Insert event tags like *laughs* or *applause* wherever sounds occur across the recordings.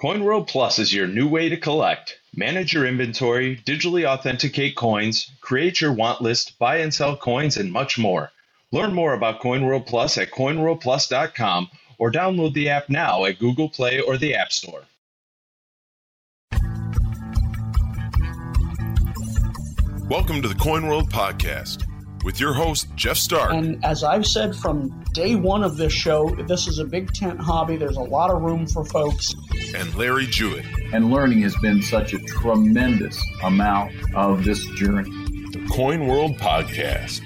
CoinWorld Plus is your new way to collect. Manage your inventory, digitally authenticate coins, create your want list, buy and sell coins, and much more. Learn more about CoinWorld Plus at coinworldplus.com or download the app now at Google Play or the App Store. Welcome to the Coin World Podcast with your host, Jeff Stark. And as I've said from day one of this show, this is a big tent hobby. There's a lot of room for folks. And Larry Jewett. And learning has been such a tremendous amount of this journey. The Coin World Podcast.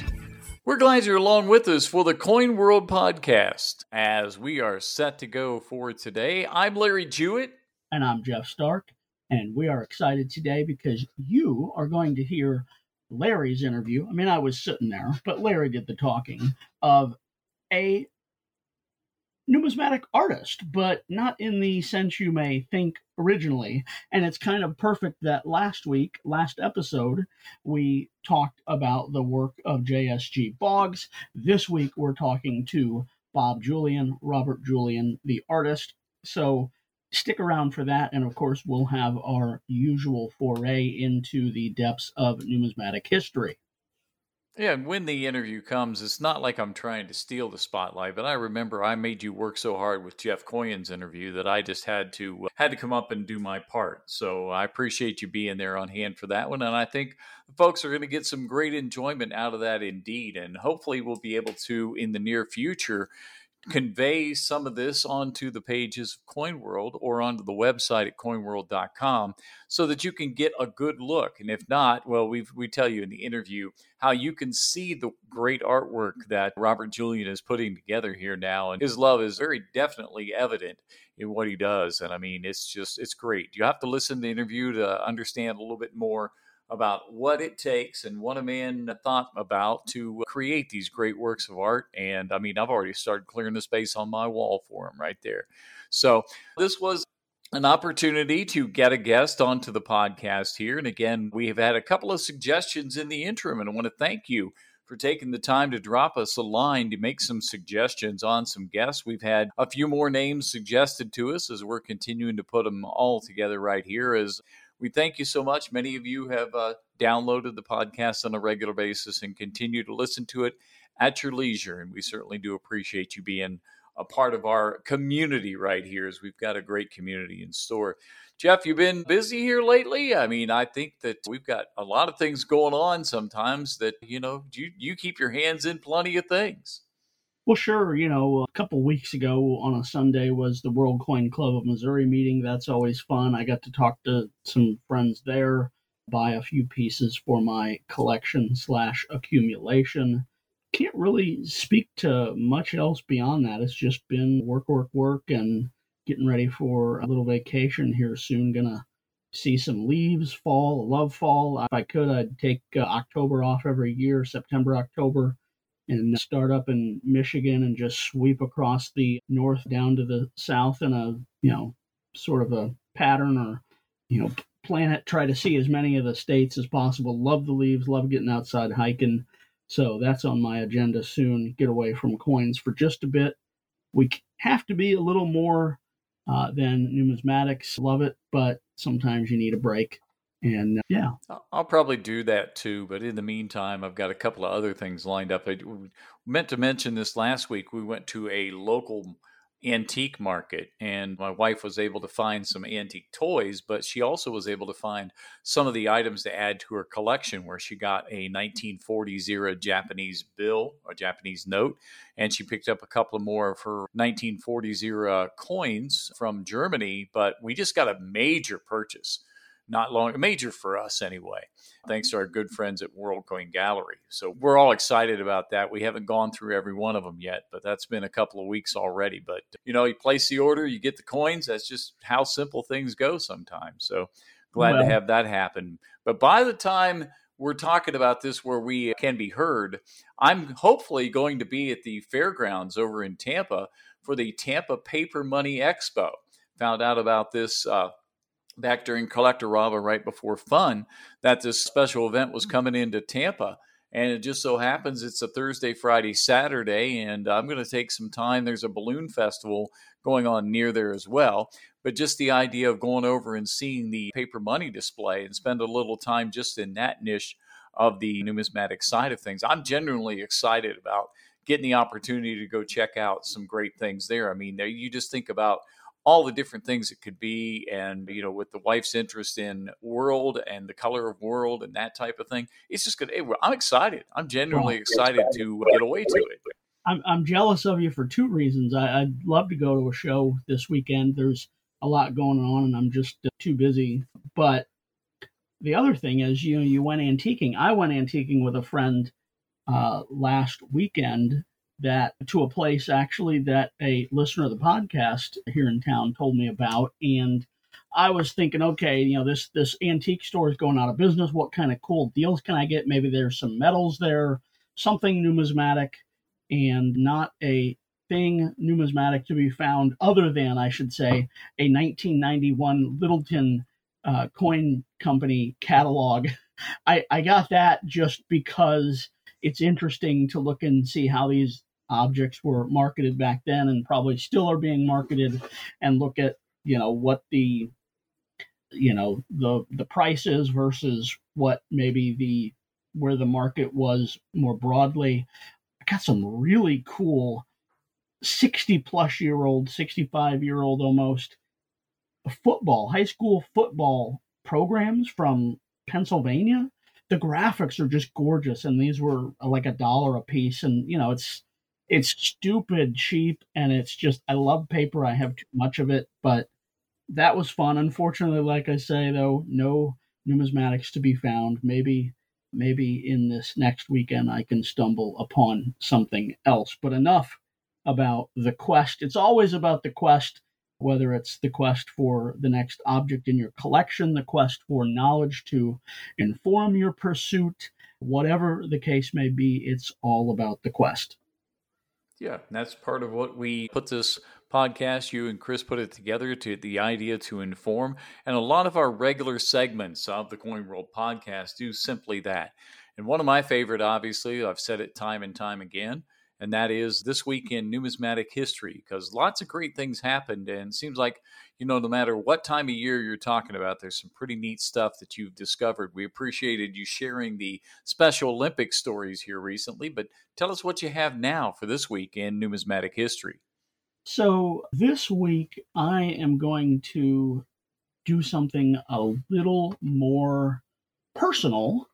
We're glad you're along with us for the Coin World Podcast as we are set to go for today. I'm Larry Jewett. And I'm Jeff Stark. And we are excited today because you are going to hear Larry's interview. I mean, I was sitting there, *laughs* but Larry did the talking of a numismatic artist, but not in the sense you may think originally. And it's kind of perfect that last week, last episode, we talked about the work of JSG Boggs. This week, we're talking to Bob Julian, Robert Julian, the artist. So stick around for that. And of course, we'll have our usual foray into the depths of numismatic history. Yeah, and when the interview comes, it's not like I'm trying to steal the spotlight, but I remember I made you work so hard with Jeff Coyen's interview that I just had to uh, had to come up and do my part. So I appreciate you being there on hand for that one, and I think folks are going to get some great enjoyment out of that indeed, and hopefully we'll be able to in the near future convey some of this onto the pages of CoinWorld or onto the website at coinworld.com so that you can get a good look. And if not, well, we we tell you in the interview how you can see the great artwork that Robert Julian is putting together here now. And his love is very definitely evident in what he does. And I mean, it's just, it's great. You have to listen to the interview to understand a little bit more about what it takes and what a man thought about to uh, create these great works of art. And I mean, I've already started clearing the space on my wall for him right there. So this was an opportunity to get a guest onto the podcast here. And again, we have had a couple of suggestions in the interim, and I want to thank you for taking the time to drop us a line to make some suggestions on some guests. We've had a few more names suggested to us as we're continuing to put them all together right here as we thank you so much. Many of you have uh, downloaded the podcast on a regular basis and continue to listen to it at your leisure. And we certainly do appreciate you being a part of our community right here, as we've got a great community in store. Jeff, you've been busy here lately. I mean, I think that we've got a lot of things going on sometimes that, you know, you, you keep your hands in plenty of things. Well, sure. You know, a couple weeks ago on a Sunday was the World Coin Club of Missouri meeting. That's always fun. I got to talk to some friends there, buy a few pieces for my collection slash accumulation. Can't really speak to much else beyond that. It's just been work, work, work, and getting ready for a little vacation here soon. Gonna see some leaves fall, love fall. If I could, I'd take uh, October off every year, September, October and start up in Michigan and just sweep across the north down to the south in a, you know, sort of a pattern or, you know, planet, try to see as many of the states as possible. Love the leaves, love getting outside hiking. So that's on my agenda soon. Get away from coins for just a bit. We have to be a little more uh, than numismatics. Love it, but sometimes you need a break. And uh, yeah, I'll probably do that too. But in the meantime, I've got a couple of other things lined up. I meant to mention this last week. We went to a local antique market and my wife was able to find some antique toys but she also was able to find some of the items to add to her collection where she got a 1940s era japanese bill a japanese note and she picked up a couple of more of her 1940s era coins from germany but we just got a major purchase not long, major for us anyway, thanks to our good friends at World Coin Gallery. So we're all excited about that. We haven't gone through every one of them yet, but that's been a couple of weeks already. But you know, you place the order, you get the coins. That's just how simple things go sometimes. So glad well. to have that happen. But by the time we're talking about this where we can be heard, I'm hopefully going to be at the fairgrounds over in Tampa for the Tampa Paper Money Expo. Found out about this uh, back during Collectorama right before Fun that this special event was mm-hmm. coming into Tampa. And it just so happens it's a Thursday, Friday, Saturday, and I'm going to take some time. There's a balloon festival going on near there as well. but just the idea of going over and seeing the paper money display and spend a little time just in that niche of the numismatic side of things. I'm genuinely excited about getting the opportunity to go check out some great things there. I mean, you just think about all the different things it could be and you know with the wife's interest in world and the color of world and that type of thing it's just good hey, i'm excited. I'm genuinely excited to get away to it. I'm, I'm jealous of you for two reasons. I, i'd love to go to a show this weekend. There's a lot going on and i'm just uh, too busy. But the other thing is you know you went antiquing. I went antiquing with a friend uh, last weekend that to a place actually that a listener of the podcast here in town told me about and I was thinking, okay, you know, this this antique store is going out of business. What kind of cool deals can I get? Maybe there's some medals there, something numismatic, and not a thing numismatic to be found other than, I should say, a 1991 Littleton uh, Coin Company catalog. *laughs* I, I got that just because it's interesting to look and see how these objects were marketed back then and probably still are being marketed and look at you know what the you know the the price is versus what maybe the where the market was more broadly. I got some really cool 60 plus year old 65 year old almost football high school football programs from pennsylvania. The graphics are just gorgeous and these were like a dollar a piece and you know it's it's stupid cheap and it's just i love paper i have too much of it but that was fun. Unfortunately like i say though no numismatics to be found. Maybe maybe in this next weekend i can stumble upon something else. But enough about the quest. It's always about the quest whether it's the quest for the next object in your collection, the quest for knowledge to inform your pursuit, whatever the case may be, it's all about the quest. Yeah, that's part of what we put this podcast. You and Chris put it together to the idea to inform. And a lot of our regular segments of the Coin World podcast do simply that. And one of my favorite, obviously, I've said it time and time again, and that is this week in numismatic history because lots of great things happened and it seems like you know no matter what time of year you're talking about there's some pretty neat stuff that you've discovered. We appreciated you sharing the special olympic stories here recently but tell us what you have now for this week in numismatic history. So this week i am going to do something a little more personal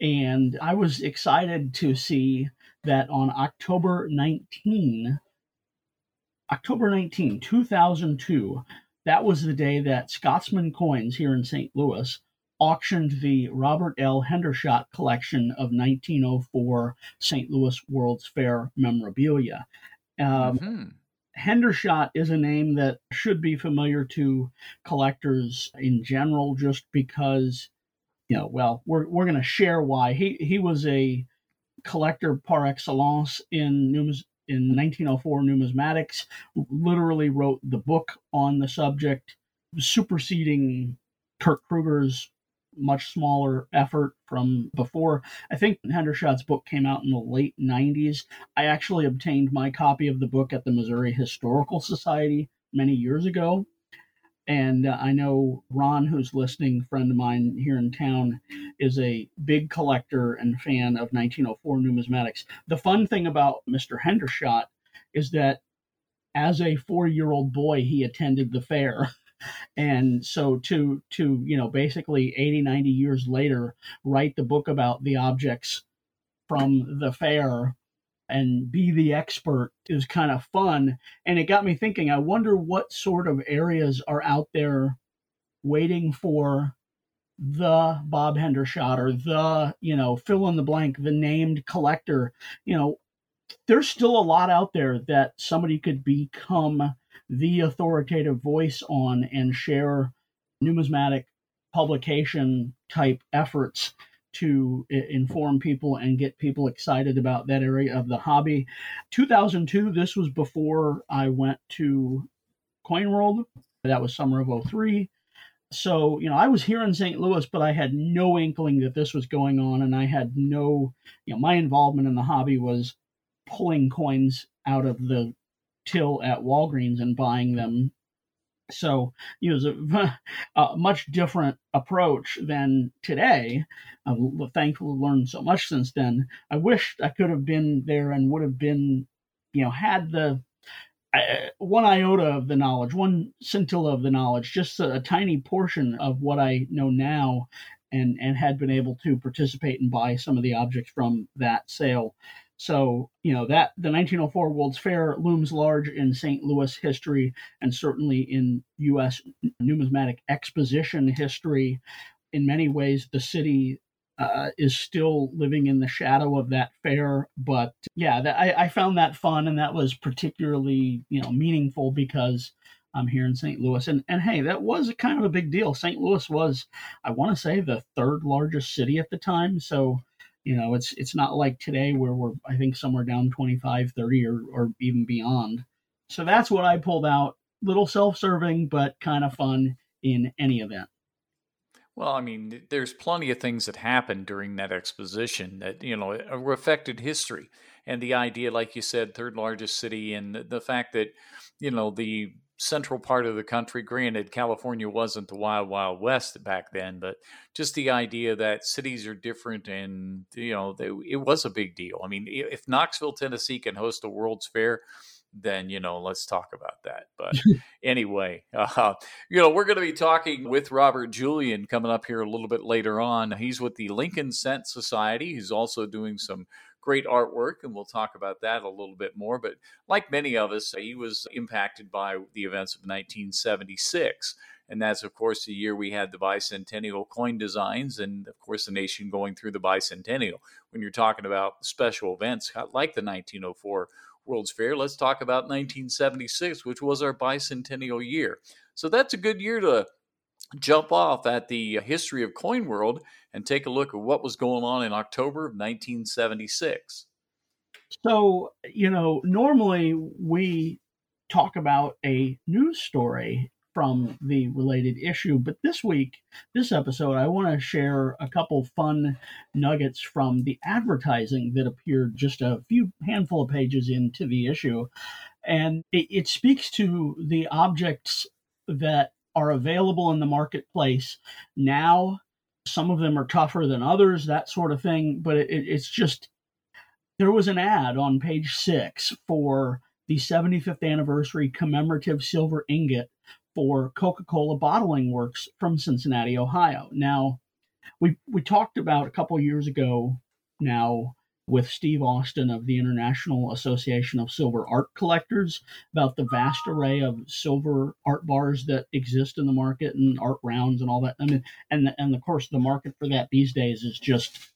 and i was excited to see that on October 19, October 19, 2002, that was the day that Scotsman Coins here in St. Louis auctioned the Robert L. Hendershot collection of 1904 St. Louis World's Fair memorabilia. Um, mm-hmm. Hendershot is a name that should be familiar to collectors in general, just because, you know, well, we're, we're going to share why. He, he was a collector par excellence in numis- in 1904 numismatics literally wrote the book on the subject superseding Kurt Krueger's much smaller effort from before. I think Hendershot's book came out in the late 90s. I actually obtained my copy of the book at the Missouri Historical Society many years ago. And uh, I know Ron, who's listening, friend of mine here in town, is a big collector and fan of 1904 numismatics. The fun thing about Mr. Hendershot is that as a four year old boy, he attended the fair. and so to to you know basically 80 90 years later write the book about the objects from the fair and be the expert is kind of fun. And it got me thinking, I wonder what sort of areas are out there waiting for the Bob Hendershot or the, you know, fill in the blank, the named collector. You know, there's still a lot out there that somebody could become the authoritative voice on and share numismatic publication type efforts to uh, inform people and get people excited about that area of the hobby. 2002, this was before I went to Coin World. That was summer of 03. So, you know, I was here in St. Louis, but I had no inkling that this was going on. And I had no, you know, my involvement in the hobby was pulling coins out of the till at Walgreens and buying them So it was *laughs* a, much different approach than today. I'm thankful to learn so much since then. I wish I could have been there and would have been, you know, had the uh, one iota of the knowledge, one scintilla of the knowledge, just a, a, tiny portion of what I know now, and and had been able to participate and buy some of the objects from that sale. So, you know, that the 1904 World's Fair looms large in St. Louis history and certainly in U.S. numismatic exposition history. In many ways, the city uh, is still living in the shadow of that fair. But yeah, I, I found that fun, and that was particularly you know meaningful because I'm here in St. Louis, and and hey, that was kind of a big deal. St. Louis was, I want to say, the third largest city at the time, so you know it's it's not like today where we're i think somewhere down 25 30 or, or even beyond. So that's what i pulled out. Little self-serving but kind of fun in any event. Well i mean there's plenty of things that happened during that exposition that you know uh, affected history. And the idea like you said third largest city and the fact that you know the central part of the country. Granted, California wasn't the wild, wild west back then, but just the idea that cities are different and, you know, they, it was a big deal. I mean, if Knoxville, Tennessee can host a World's Fair, then, you know, let's talk about that. But *laughs* anyway, uh, you know, we're going to be talking with Robert Julian coming up here a little bit later on. He's with the Lincoln Cent Society. He's also doing some great artwork, and we'll talk about that a little bit more. But like many of us, he was impacted by the events of 1976. And that's, of course, the year we had the bicentennial coin designs, and of course, the nation going through the bicentennial. When you're talking about special events like the 1904 World's Fair, let's talk about 1976, which was our bicentennial year. So that's a good year to jump off at the history of coin world and take a look at what was going on in October of 1976. So, you know, normally we talk about a news story from the related issue, but this week, this episode, I want to share a couple fun nuggets from the advertising that appeared just a few handful of pages into the issue. And it, it speaks to the objects that are available in the marketplace now. Some of them are tougher than others, that sort of thing. But it, it's just there was an ad on page six for the 75th anniversary commemorative silver ingot for Coca-Cola Bottling Works from Cincinnati, Ohio. Now, we we talked about a couple years ago now with Steve Austin of the International Association of Silver Art Collectors about the vast array of silver art bars that exist in the market and art rounds and all that. I mean, and and of course the market for that these days is just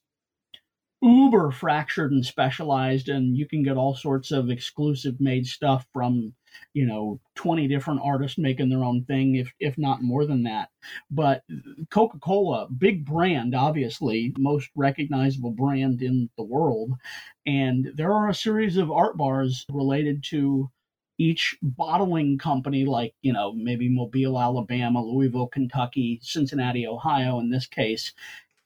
uber fractured and specialized, and you can get all sorts of exclusive made stuff from you know 20 different artists making their own thing if if not more than that. But coca-cola big brand obviously most recognizable brand in the world and there are a series of art bars related to each bottling company like you know maybe mobile alabama louisville kentucky cincinnati ohio in this case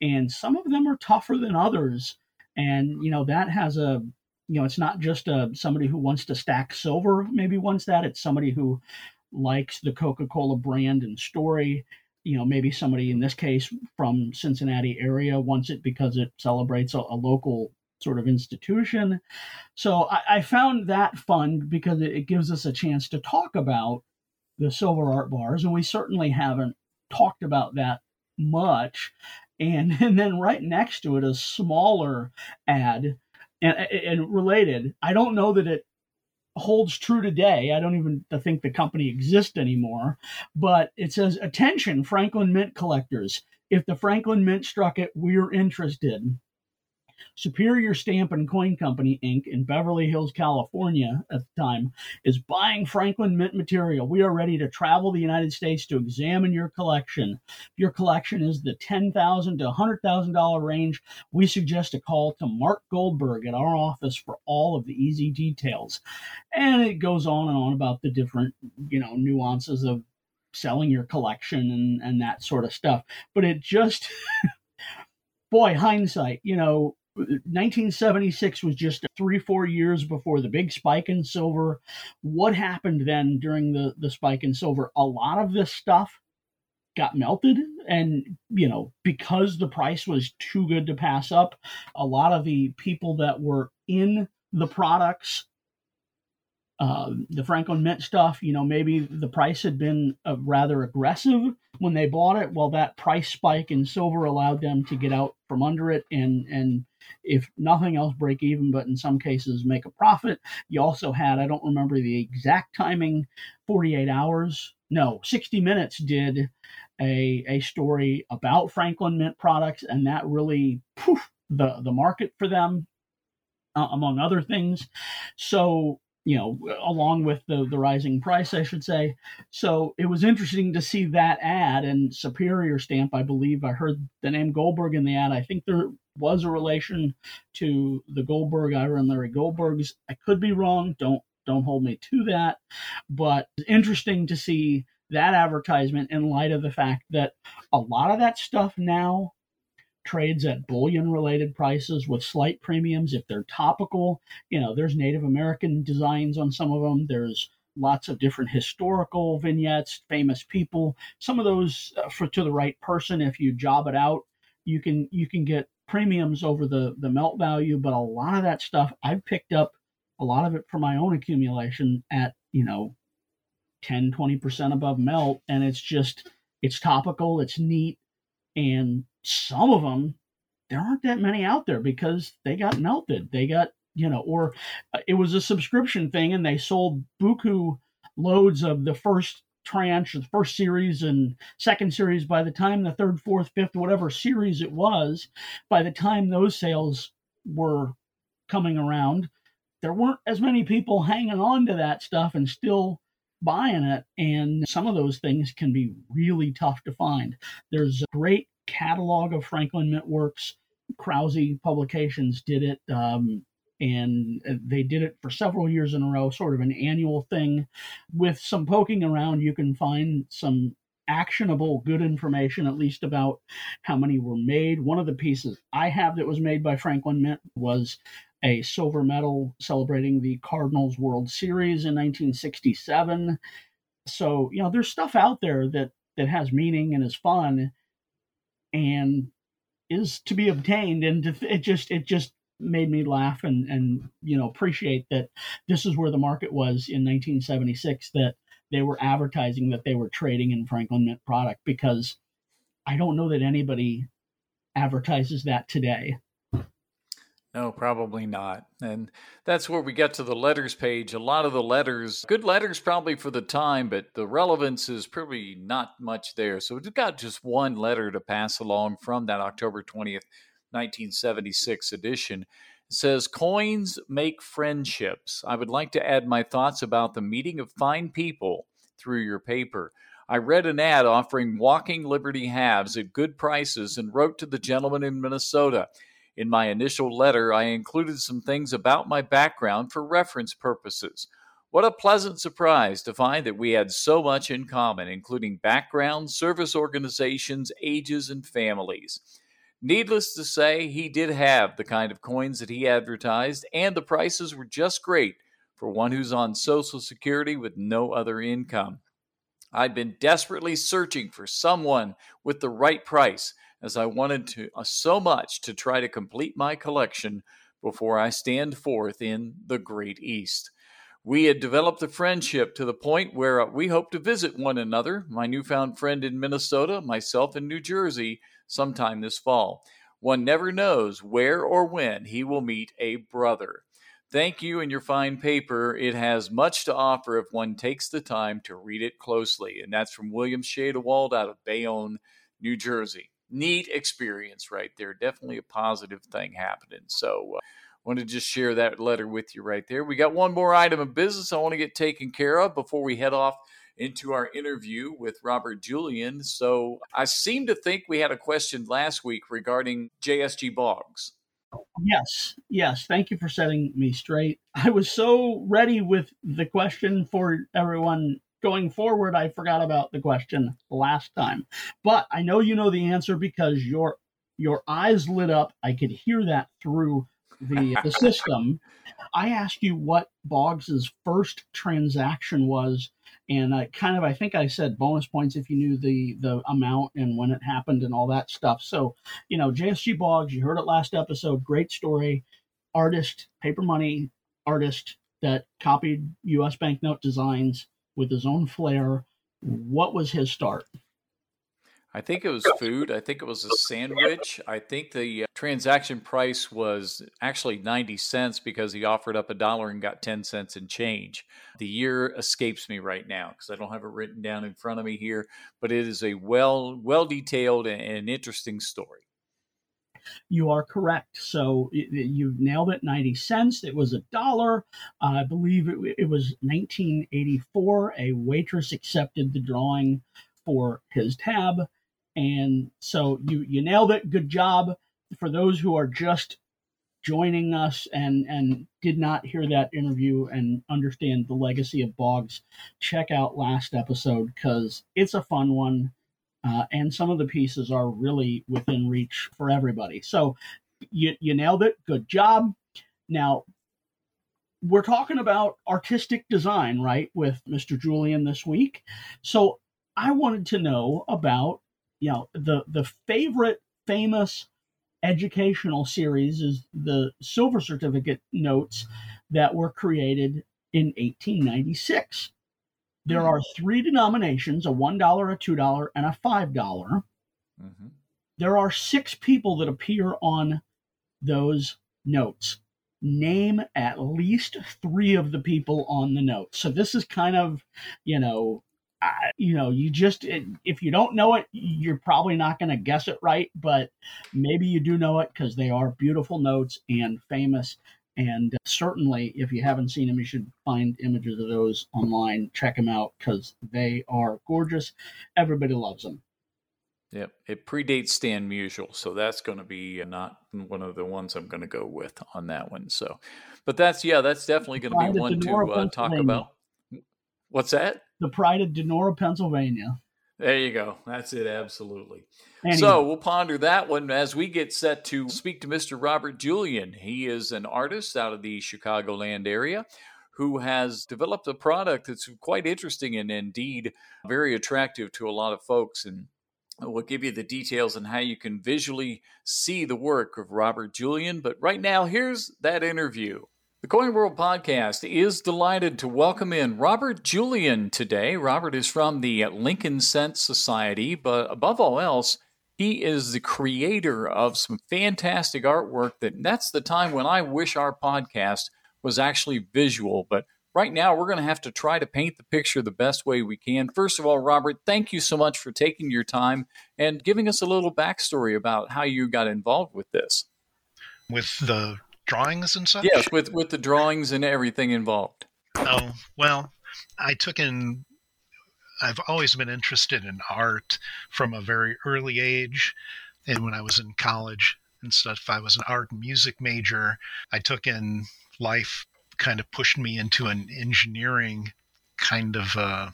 and some of them are tougher than others and you know that has a you know, it's not just a, uh, somebody who wants to stack silver, maybe wants that. It's somebody who likes the Coca Cola brand and story. You know, maybe somebody in this case from Cincinnati area wants it because it celebrates a, a local sort of institution. So I, I, found that fun because it, it gives us a chance to talk about the silver art bars, and we certainly haven't talked about that much. And, *laughs* and then right next to it, a smaller ad and, and related, I don't know that it holds true today. I don't even think the company exists anymore, but it says, attention, Franklin Mint collectors. If the Franklin Mint struck it, we're interested. Superior Stamp and Coin Company Inc. in Beverly Hills, California at the time is buying Franklin Mint material. We are ready to travel the United States to examine your collection. If your collection is the 10,000 to $100,000 range, we suggest a call to Mark Goldberg at our office for all of the easy details. And it goes on and on about the different, you know, nuances of selling your collection and, and that sort of stuff. But it just *laughs* boy, hindsight, you know, 1976 was just three, four years before the big spike in silver. What happened then during the, the spike in silver? A lot of this stuff got melted. And, you know, because the price was too good to pass up, a lot of the people that were in the products uh, the Franklin Mint stuff, you know, maybe the price had been uh, rather aggressive when they bought it. Well, that price spike in silver allowed them to get out from under it and and if nothing else break even, but in some cases make a profit. You also had I don't remember the exact timing, 48 hours, no, 60 Minutes did a a story about Franklin Mint products, and that really poof, the the market for them, uh, among other things. So you know, along with the the rising price, I should say. So it was interesting to see that ad and Superior Stamp. I believe I heard the name Goldberg in the ad. I think there was a relation to the Goldberg, Ira and Larry Goldbergs. I could be wrong. Don't don't hold me to that. But interesting to see that advertisement in light of the fact that a lot of that stuff now trades at bullion related prices with slight premiums if they're topical. You know, there's Native American designs on some of them. There's lots of different historical vignettes, famous people. Some of those uh, for to the right person if you job it out, you can you can get premiums over the the melt value, but a lot of that stuff I've picked up a lot of it for my own accumulation at, you know, 10 20% above melt and it's just it's topical, it's neat and some of them there aren't that many out there because they got melted. They got you know or uh, it was a subscription thing and they sold buku loads of the first tranche the first series and second series by the time the third fourth fifth whatever series it was by the time those sales were coming around there weren't as many people hanging on to that stuff and still buying it. And some of those things can be really tough to find. There's a great catalog of Franklin Mint works. Krause Publications did it. Um, and uh, they did it for several years in a row, sort of an annual thing. With some poking around, you can find some actionable, good information, at least about how many were made. One of the pieces I have that was made by Franklin Mint was a silver medal celebrating the Cardinals World Series in 1967. So, you know, there's stuff out there that that has meaning and is fun and is to be obtained and it just it just made me laugh and and you know appreciate that this is where the market was in 1976 that they were advertising that they were trading in Franklin Mint product because I don't know that anybody advertises that today. No, probably not. And that's where we get to the letters page. A lot of the letters, good letters probably for the time, but the relevance is probably not much there. So we've got just one letter to pass along from that October 20th, 1976 edition. It says, Coins make friendships. I would like to add my thoughts about the meeting of fine people through your paper. I read an ad offering walking Liberty halves at good prices and wrote to the gentleman in Minnesota. In my initial letter, I included some things about my background for reference purposes. What a pleasant surprise to find that we had so much in common, including backgrounds, service organizations, ages, and families. Needless to say, he did have the kind of coins that he advertised, and the prices were just great for one who's on Social Security with no other income. I'd been desperately searching for someone with the right price as I wanted to uh, so much to try to complete my collection before I stand forth in the Great East. We had developed a friendship to the point where we hoped to visit one another, my newfound friend in Minnesota, myself in New Jersey, sometime this fall. One never knows where or when he will meet a brother. Thank you and your fine paper. It has much to offer if one takes the time to read it closely. And that's from William Shadewald out of Bayonne, New Jersey neat experience right there. Definitely a positive thing happening. So, uh, want to just share that letter with you right there. We got one more item of business I want to get taken care of before we head off into our interview with Robert Julian. So, I seem to think we had a question last week regarding JSG Boggs. Yes, yes. Thank you for setting me straight. I was so ready with the question for everyone going forward, I forgot about the question last time. But I know you know the answer because your your eyes lit up. I could hear that through the the *laughs* system. I asked you what Boggs's first transaction was, and I kind of I think I said bonus points if you knew the the amount and when it happened and all that stuff. So you know JSG Boggs, you heard it last episode. Great story, artist, paper money artist that copied U.S. banknote designs with his own flair. What was his start? I think it was food. I think it was a sandwich. I think the transaction price was actually 90 cents because he offered up a dollar and got 10 cents in change. The year escapes me right now because I don't have it written down in front of me here, but it is a well well detailed and interesting story. You are correct. So you nailed it 90 cents. It was a dollar. I believe it, it was 1984. A waitress accepted the drawing for his tab and so you you nailed it. Good job. For those who are just joining us and and did not hear that interview and understand the legacy of Boggs, check out last episode because it's a fun one. Uh, and some of the pieces are really within reach for everybody. So you, you nailed it. Good job. Now, we're talking about artistic design, right, with Mr. Julian this week. So I wanted to know about you know the the favorite famous educational series is the silver certificate notes that were created in 1896 there are three denominations a $1 a $2 and a $5 mm-hmm. there are six people that appear on those notes. Name at least three of the people on the notes so this is kind of you know you know, you just if you don't know it, you're probably not going to guess it right, but maybe you do know it because they are beautiful notes and famous. And certainly, if you haven't seen them, you should find images of those online. Check them out because they are gorgeous. Everybody loves them. Yep, it predates Stan Musial, so that's going to be not one of the ones I'm going to go with on that one. So, but that's yeah, that's definitely going to be one to uh, talk about. What's that? The pride of Donora, Pennsylvania. There you go. That's it. Absolutely. Anyway. So we'll ponder that one as we get set to speak to Mr. Robert Julian. He is an artist out of the Chicagoland area who has developed a product that's quite interesting and indeed very attractive to a lot of folks. And we'll give you the details on how you can visually see the work of Robert Julian. But right now, here's that interview. The Coin World podcast is delighted to welcome in Robert Julian today. Robert is from the Lincoln Cent Society, but above all else, he is the creator of some fantastic artwork that that's the time when I wish our podcast was actually visual, but right now we're going to have to try to paint the picture the best way we can. First of all, Robert, thank you so much for taking your time and giving us a little backstory about how you got involved with this. With the drawings and such? Yes, with with the drawings and everything involved. Oh well, I took in. I've always been interested in art from a very early age, and when I was in college and stuff, I was an art and music major. I took in life kind of pushed me into an engineering kind of uh,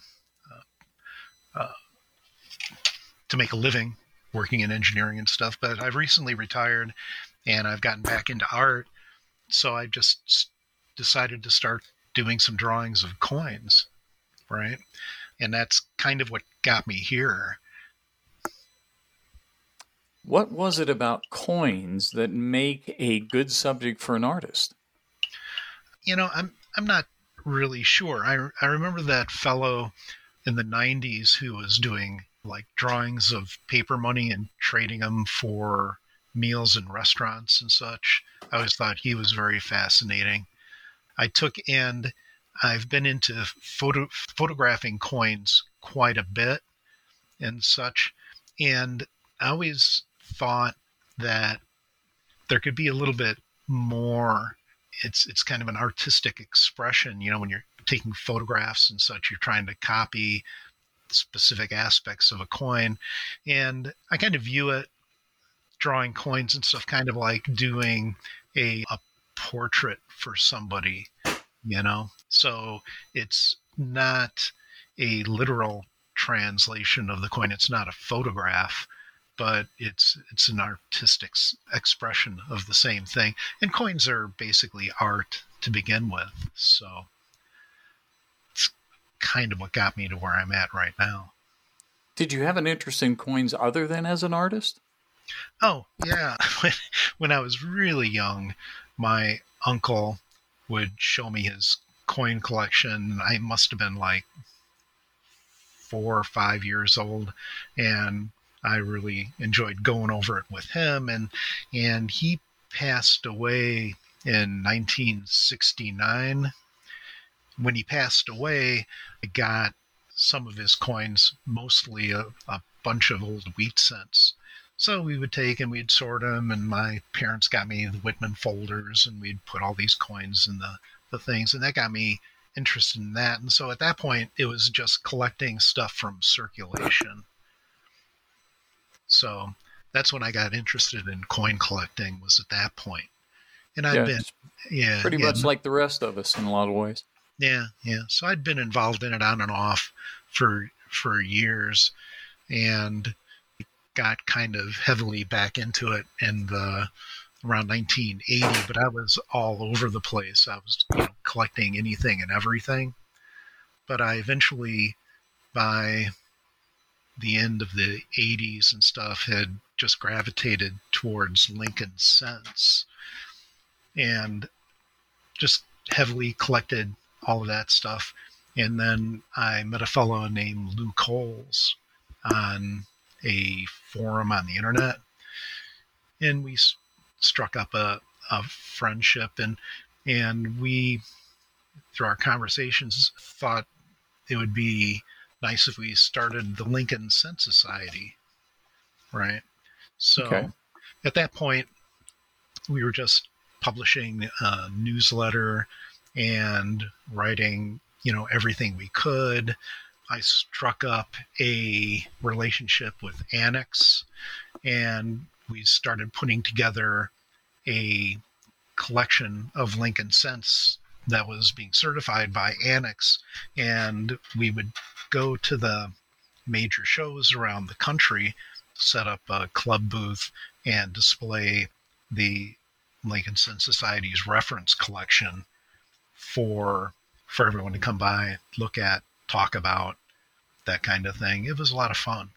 uh, uh, to make a living working in engineering and stuff. But I've recently retired and I've gotten back into art so I just decided to start doing some drawings of coins, right? And that's kind of what got me here. What was it about coins that make a good subject for an artist? You know, I'm I'm not really sure. I I remember that fellow in the 90s who was doing like drawings of paper money and trading them for meals in restaurants and such. I always thought he was very fascinating. I took and I've been into photo, photographing coins quite a bit and such. And I always thought that there could be a little bit more. It's it's kind of an artistic expression, you know, when you're taking photographs and such, you're trying to copy specific aspects of a coin. And I kind of view it drawing coins and stuff, kind of like doing a, a portrait for somebody, you know? So it's not a literal translation of the coin, it's not a photograph, but it's it's an artistic expression of the same thing. And coins are basically art to begin with, so it's kind of what got me to where I'm at right now. Did you have an interest in coins other than as an artist? Oh yeah, *laughs* when I was really young, my uncle would show me his coin collection. I must have been like four or five years old, and I really enjoyed going over it with him. And and he passed away in 1969. When he passed away, I got some of his coins, mostly a, a bunch of old wheat cents. So we would take and we'd sort them, and my parents got me the Whitman folders, and we'd put all these coins in the, the things, and that got me interested in that. And so at that point, it was just collecting stuff from circulation. So that's when I got interested in coin collecting was at that point. And I've yeah, been, yeah, pretty yeah, much like the rest of us in a lot of ways. Yeah, yeah. So I'd been involved in it on and off for for years, and got kind of heavily back into it in the around 1980. But I was all over the place. I was you know, collecting anything and everything. But I eventually, by the end of the 80s and stuff had just gravitated towards Lincoln cents and just heavily collected all of that stuff. And then I met a fellow named Lou Coles on a forum on the internet. And we struck up a, a friendship and and we through our conversations thought it would be nice if we started the Lincoln Cent Society, right? So okay. at that point, we were just publishing a newsletter and writing, you know, everything we could. I struck up a relationship with ANACS, and we started putting together a collection of Lincoln cents that was being certified by ANACS, and we would go to the major shows around the country, set up a club booth, and display the Lincoln Cent Society's reference collection for for everyone to come by, and look at, talk about, that kind of thing. It was a lot of fun.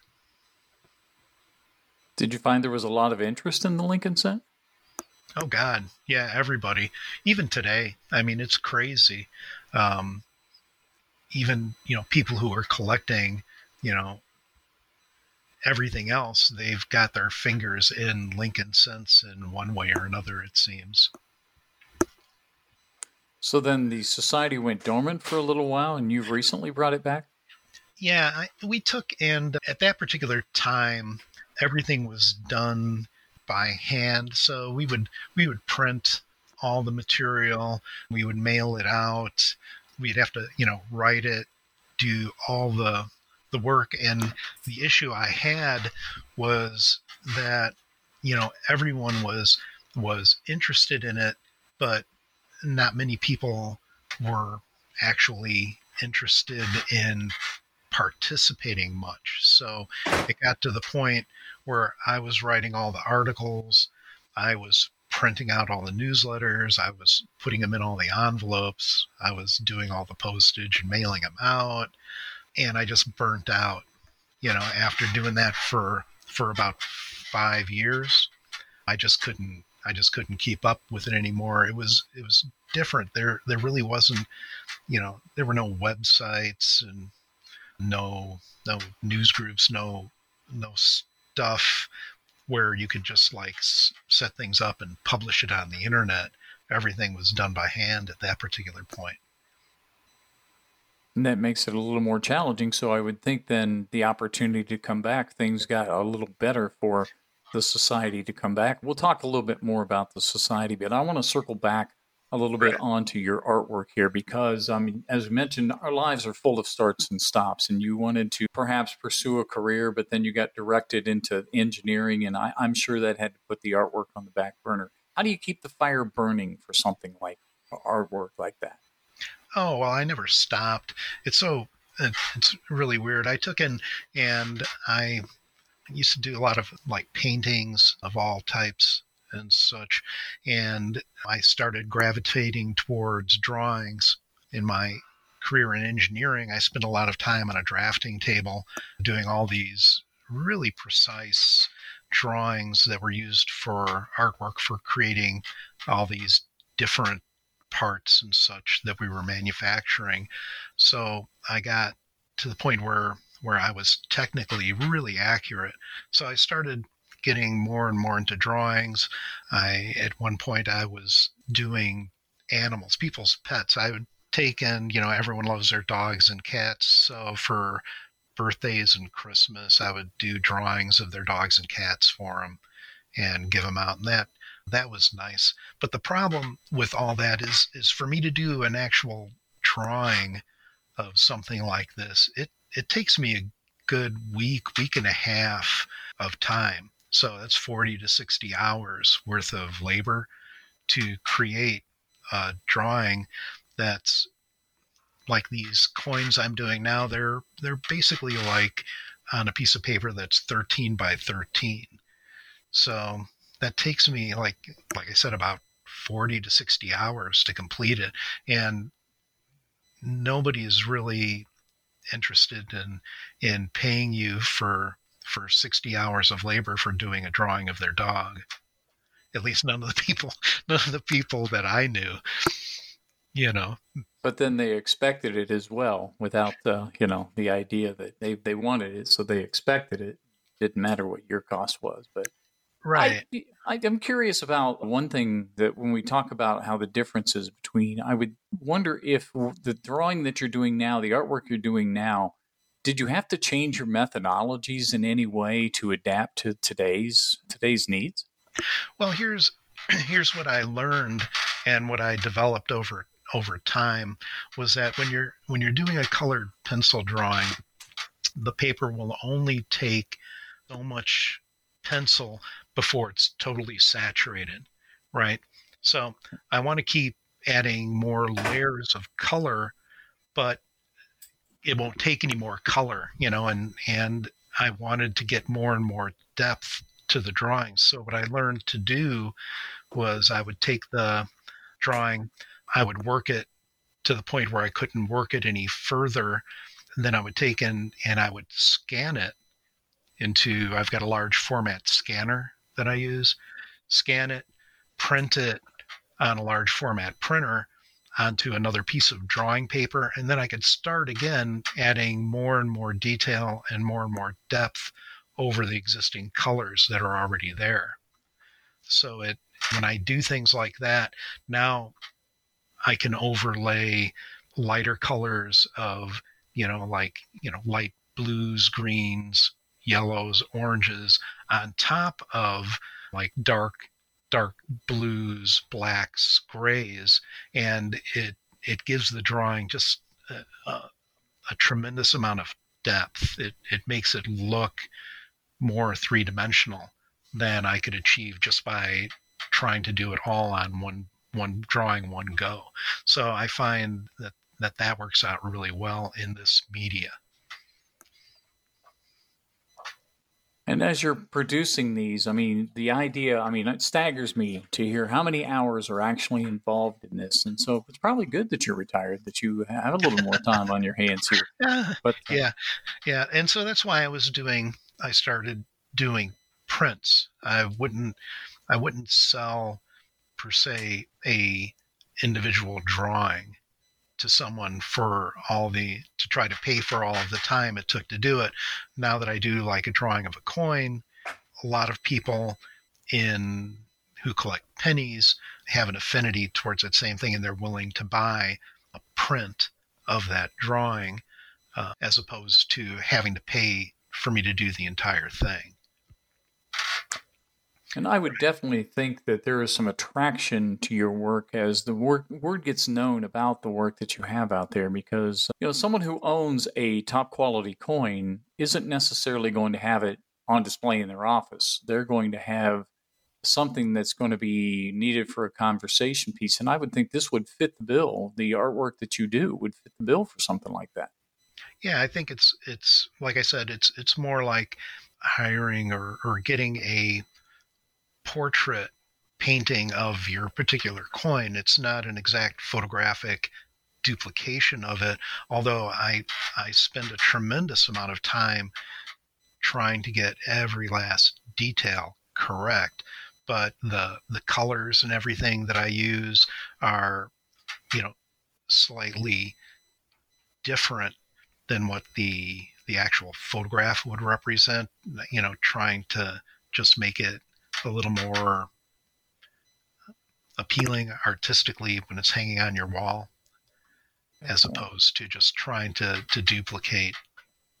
Did you find there was a lot of interest in the Lincoln Cent? Oh God, yeah, everybody. Even today, I mean, it's crazy. Um, even you know people who are collecting you know everything else they've got their fingers in lincoln cents in one way or another it seems so then the society went dormant for a little while and you've recently brought it back? Yeah I, we took and at that particular time everything was done by hand. So we would we would print all the material we would mail it out we'd have to you know write it do all the the work. And the issue i had was that you know everyone was was interested in it but not many people were actually interested in participating much so it got to the point where i was writing all the articles i was printing out all the newsletters. I was putting them in all the envelopes. I was doing all the postage and mailing them out. And I just burnt out, you know, after doing that for for about five years. I just couldn't I just couldn't keep up with it anymore. It was it was different. There there really wasn't, you know, there were no websites and no no news groups, no no stuff where you could just like set things up and publish it on the internet. Everything was done by hand at that particular point. And that makes it a little more challenging. So I would think then the opportunity to come back, things got a little better for the society to come back. We'll talk a little bit more about the society, but I want to circle back a little bit onto your artwork here because, I mean, as we mentioned, our lives are full of starts and stops, and you wanted to perhaps pursue a career, but then you got directed into engineering, and I, I'm sure that had to put the artwork on the back burner. How do you keep the fire burning for something like artwork like that? Oh, well, I never stopped. It's so, it's really weird. I took in and I used to do a lot of like paintings of all types and such. And I started gravitating towards drawings in my career in engineering. I spent a lot of time on a drafting table doing all these really precise drawings that were used for artwork for creating all these different parts and such that we were manufacturing. So I got to the point where where I was technically really accurate. So I started getting more and more into drawings. I at one point I was doing animals, people's pets. I would take in, you know, everyone loves their dogs and cats. So for birthdays and Christmas, I would do drawings of their dogs and cats for them and give them out. And that that was nice. But the problem with all that is is for me to do an actual drawing of something like this, it it takes me a good week, week and a half of time. So that's 40 to 60 hours worth of labor to create a drawing that's like these coins I'm doing now. They're they're basically like on a piece of paper that's 13 by 13. So that takes me like like I said about 40 to 60 hours to complete it and nobody is really interested in in paying you for for 60 hours of labor for doing a drawing of their dog. At least none of the people, *laughs* none of the people that I knew, you know. But then they expected it as well, without the, you know, the idea that they they wanted it, so they expected it. Didn't matter what your cost was, but right. I, I'm curious about one thing that when we talk about how the differences between, I would wonder if the drawing that you're doing now, the artwork you're doing now, did you have to change your methodologies in any way to adapt to today's today's needs? Well, here's *clears throat* here's what I learned and what I developed over over time was that when you're when you're doing a colored pencil drawing, the paper will only take so much pencil before it's totally saturated, right? So I want to keep adding more layers of color, but it won't take any more color, you know, and and I wanted to get more and more depth to the drawings. So what I learned to do was I would take the drawing, I would work it to the point where I couldn't work it any further. And then I would take in and I would scan it into I've got a large format scanner that I use, scan it, print it on a large format printer, onto another piece of drawing paper. And then I could start again adding more and more detail and more and more depth over the existing colors that are already there. So it when I do things like that, now I can overlay lighter colors of, you know, like, you know, light blues, greens, yellows, oranges on top of like dark dark blues, blacks, grays, and it it gives the drawing just a, a, a tremendous amount of depth. It it makes it look more three dimensional than I could achieve just by trying to do it all on one one drawing one go. So I find that that that works out really well in this media. And as you're producing these, I mean, the idea, I mean, it staggers me to hear how many hours are actually involved in this. And so it's probably good that you're retired, that you have a little more time on your hands here. *laughs* But uh, yeah, yeah. And so that's why I was doing, I started doing prints. I wouldn't, I wouldn't sell per se a individual drawing to someone for all the to try to pay for all of the time it took to do it. Now that I do like a drawing of a coin, a lot of people in who collect pennies have an affinity towards that same thing and they're willing to buy a print of that drawing uh, as opposed to having to pay for me to do the entire thing. And I would definitely think that there is some attraction to your work as the work, word gets known about the work that you have out there because you know someone who owns a top quality coin isn't necessarily going to have it on display in their office. They're going to have something that's going to be needed for a conversation piece and I would think this would fit the bill. The artwork that you do would fit the bill for something like that. Yeah, I think it's it's like I said it's it's more like hiring or, or getting a portrait painting of your particular coin. It's not an exact photographic duplication of it, although I, I spend a tremendous amount of time trying to get every last detail correct. But the the colors and everything that I use are, you know, slightly different than what the the actual photograph would represent. You know, trying to just make it a little more appealing artistically when it's hanging on your wall, as opposed to just trying to to duplicate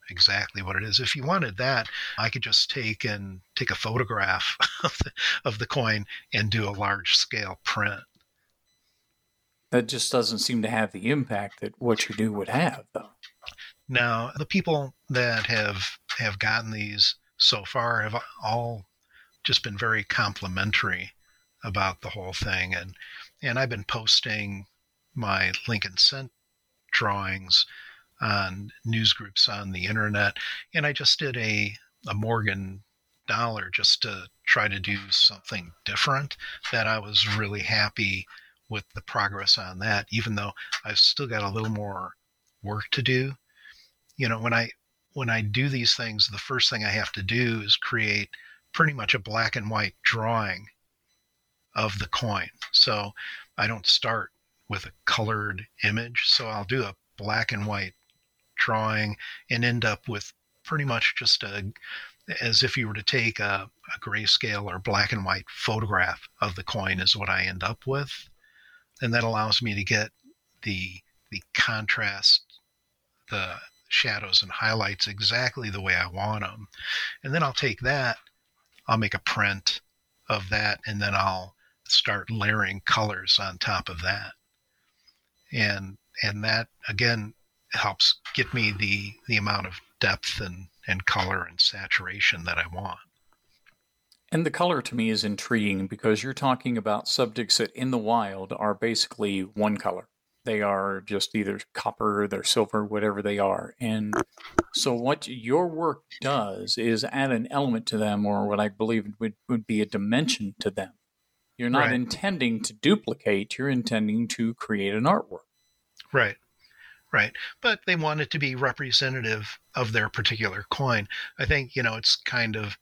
exactly what it is. If you wanted that, I could just take and take a photograph *laughs* of the, of the coin and do a large scale print. That just doesn't seem to have the impact that what you do would have, though. Now, the people that have have gotten these so far have all just been very complimentary about the whole thing, and and I've been posting my Lincoln Cent drawings on news groups on the internet, and I just did a a Morgan dollar just to try to do something different. That I was really happy with the progress on that, even though I've still got a little more work to do. You know, when I when I do these things, the first thing I have to do is create pretty much a black and white drawing of the coin. So I don't start with a colored image. So I'll do a black and white drawing and end up with pretty much just a as if you were to take a, a grayscale or black and white photograph of the coin is what I end up with. And that allows me to get the the contrast, the shadows and highlights exactly the way I want them. And then I'll take that, I'll make a print of that, and then I'll start layering colors on top of that. And and that again helps get me the the amount of depth and and color and saturation that I want. And the color to me is intriguing because you're talking about subjects that in the wild are basically one color. They are just either copper, or they're silver, whatever they are. And so what your work does is add an element to them, or what I believe would, would be a dimension to them. You're not right. intending to duplicate, you're intending to create an artwork. Right. Right. But they want it to be representative of their particular coin. I think, you know, it's kind of,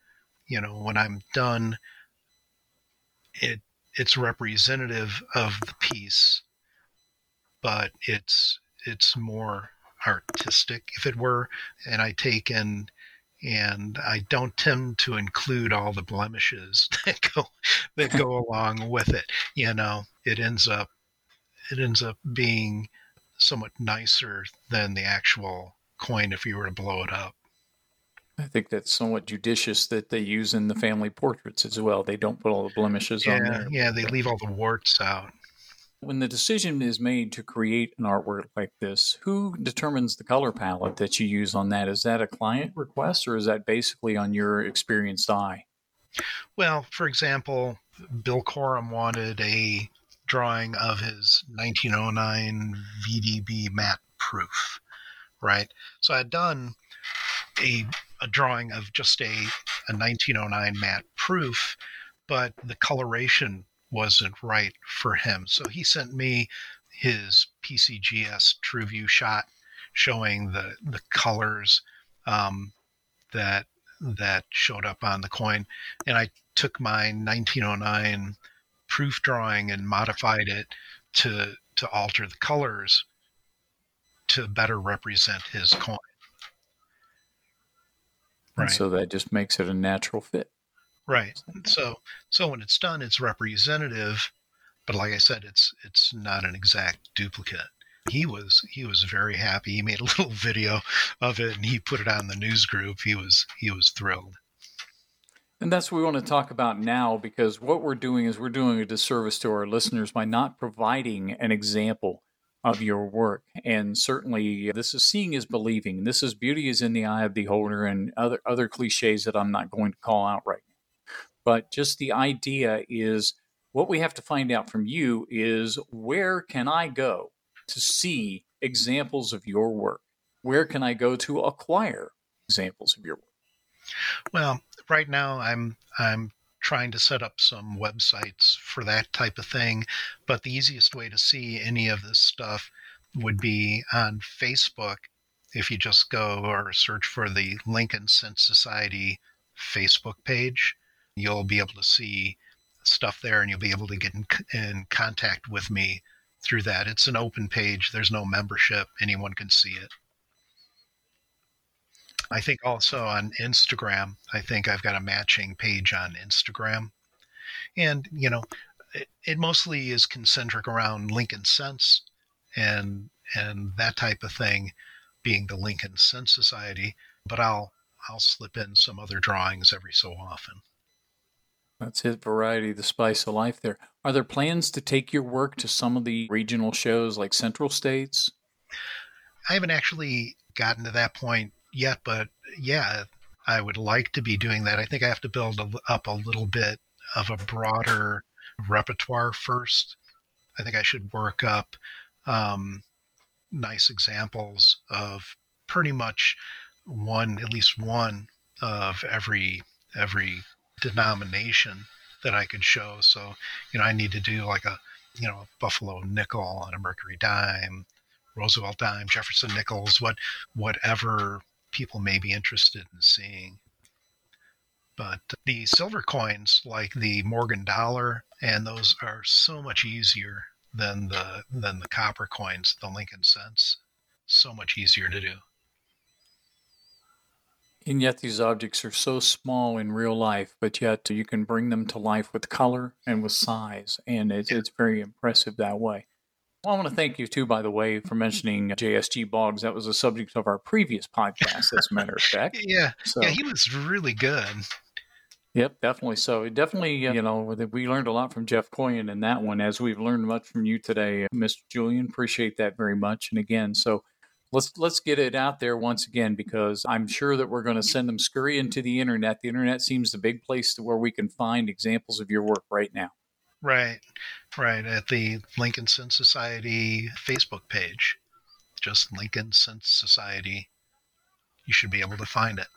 you know, when I'm done, it it's representative of the piece, but it's it's more artistic, if it were. And I take and and I don't tend to include all the blemishes *laughs* that go that go *laughs* along with it. You know, it ends up it ends up being somewhat nicer than the actual coin if you were to blow it up. I think that's somewhat judicious that they use in the family portraits as well. They don't put all the blemishes yeah, on there. Yeah, they leave all the warts out. When the decision is made to create an artwork like this, who determines the color palette that you use on that? Is that a client request or is that basically on your experienced eye? Well, for example, Bill Corum wanted a drawing of his 1909 VDB matte proof, right? So I'd done a, a drawing of just a, a 1909 matte proof, but the coloration wasn't right for him. So he sent me his PCGS TrueView shot showing the, the colors um, that that showed up on the coin. And I took my 1909 proof drawing and modified it to to alter the colors to better represent his coin. Right. so that just makes it a natural fit. Right. So so when it's done, it's representative, but like I said, it's it's not an exact duplicate. He was he was very happy. He made a *laughs* little video of it and he put it on the news group. He was he was thrilled. And that's what we want to talk about now because what we're doing is we're doing a disservice to our listeners by not providing an example of your work. And certainly uh, this is seeing is believing. This is beauty is in the eye of the beholder and other other cliches that I'm not going to call out right now. But just the idea is what we have to find out from you is where can I go to see examples of your work? Where can I go to acquire examples of your work? Well, right now I'm I'm trying to set up some websites for that type of thing, but the easiest way to see any of this stuff would be on Facebook. If you just go or search for the Lincoln Cents Society Facebook page, you'll be able to see stuff there and you'll be able to get in, in contact with me through that. It's an open page, there's no membership, anyone can see it. I think also on Instagram, I think I've got a matching page on Instagram. And, you know, it, it mostly is concentric around Lincoln Cents and and that type of thing being the Lincoln Cents Society, but I'll I'll slip in some other drawings every so often. That's it, variety, the spice of life there. Are there plans to take your work to some of the regional shows like Central States? I haven't actually gotten to that point yet, but yeah, I would like to be doing that. I think I have to build a, up a little bit of a broader repertoire first. I think I should work up um, nice examples of pretty much one, at least one of every every denomination that I could show. So, you know, I need to do like a, you know, a Buffalo nickel and a Mercury dime, Roosevelt dime, Jefferson nickels, what whatever people may be interested in seeing. But the silver coins, like the Morgan dollar, and those are so much easier than the than the copper coins, the Lincoln cents. So much easier to do. And yet these objects are so small in real life, but yet you can bring them to life with color and with size, and it's, it's very impressive that way. Well, I want to thank you too, by the way, for mentioning JSG Boggs. That was the subject of our previous podcast, as a matter of fact. *laughs* yeah, so, yeah, he was really good. Yep, definitely. So definitely, uh, you know, we learned a lot from Jeff Coyen in that one, as we've learned much from you today, Mr. Julian. Appreciate that very much. And again, so let's let's get it out there once again because I'm sure that we're going to send them scurrying to the internet. The internet seems the big place to where we can find examples of your work right now. Right, right. At the Lincoln Cents Society Facebook page, just Lincoln Cents Society, you should be able to find it.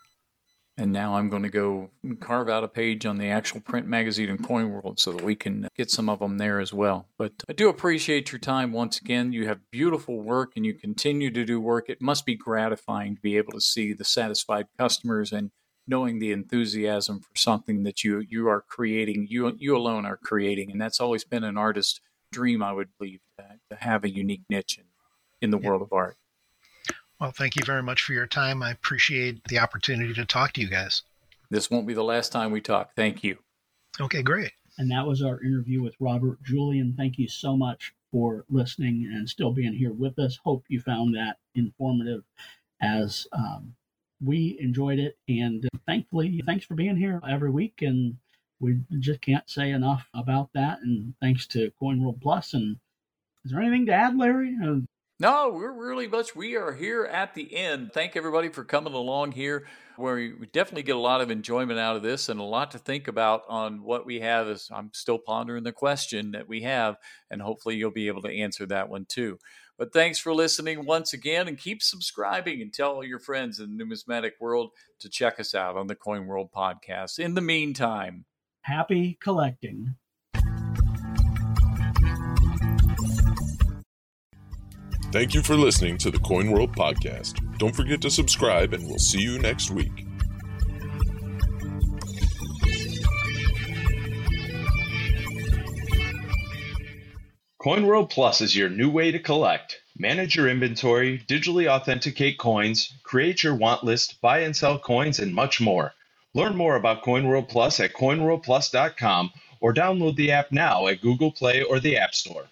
And now I'm going to go carve out a page on the actual print magazine in Coin World so that we can get some of them there as well. But I do appreciate your time once again. You have beautiful work and you continue to do work. It must be gratifying to be able to see the satisfied customers and knowing the enthusiasm for something that you you are creating you you alone are creating and that's always been an artist's dream i would believe to, to have a unique niche in, in the yeah. world of art well thank you very much for your time i appreciate the opportunity to talk to you guys this won't be the last time we talk thank you okay great and that was our interview with robert julian thank you so much for listening and still being here with us hope you found that informative as um, we enjoyed it. And uh, thankfully, thanks for being here every week. And we just can't say enough about that. And thanks to Coin World Plus. And is there anything to add, Larry? Uh, no, we're really much. We are here at the end. Thank everybody for coming along here. Where we definitely get a lot of enjoyment out of this and a lot to think about on what we have. Is I'm still pondering the question that we have, and hopefully you'll be able to answer that one too. But thanks for listening once again and keep subscribing and tell all your friends in the numismatic world to check us out on the Coin World podcast. In the meantime, happy collecting. Thank you for listening to the Coin World podcast. Don't forget to subscribe, and we'll see you next week. CoinWorld Plus is your new way to collect. Manage your inventory, digitally authenticate coins, create your want list, buy and sell coins, and much more. Learn more about CoinWorld Plus at coinworldplus.com or download the app now at Google Play or the App Store.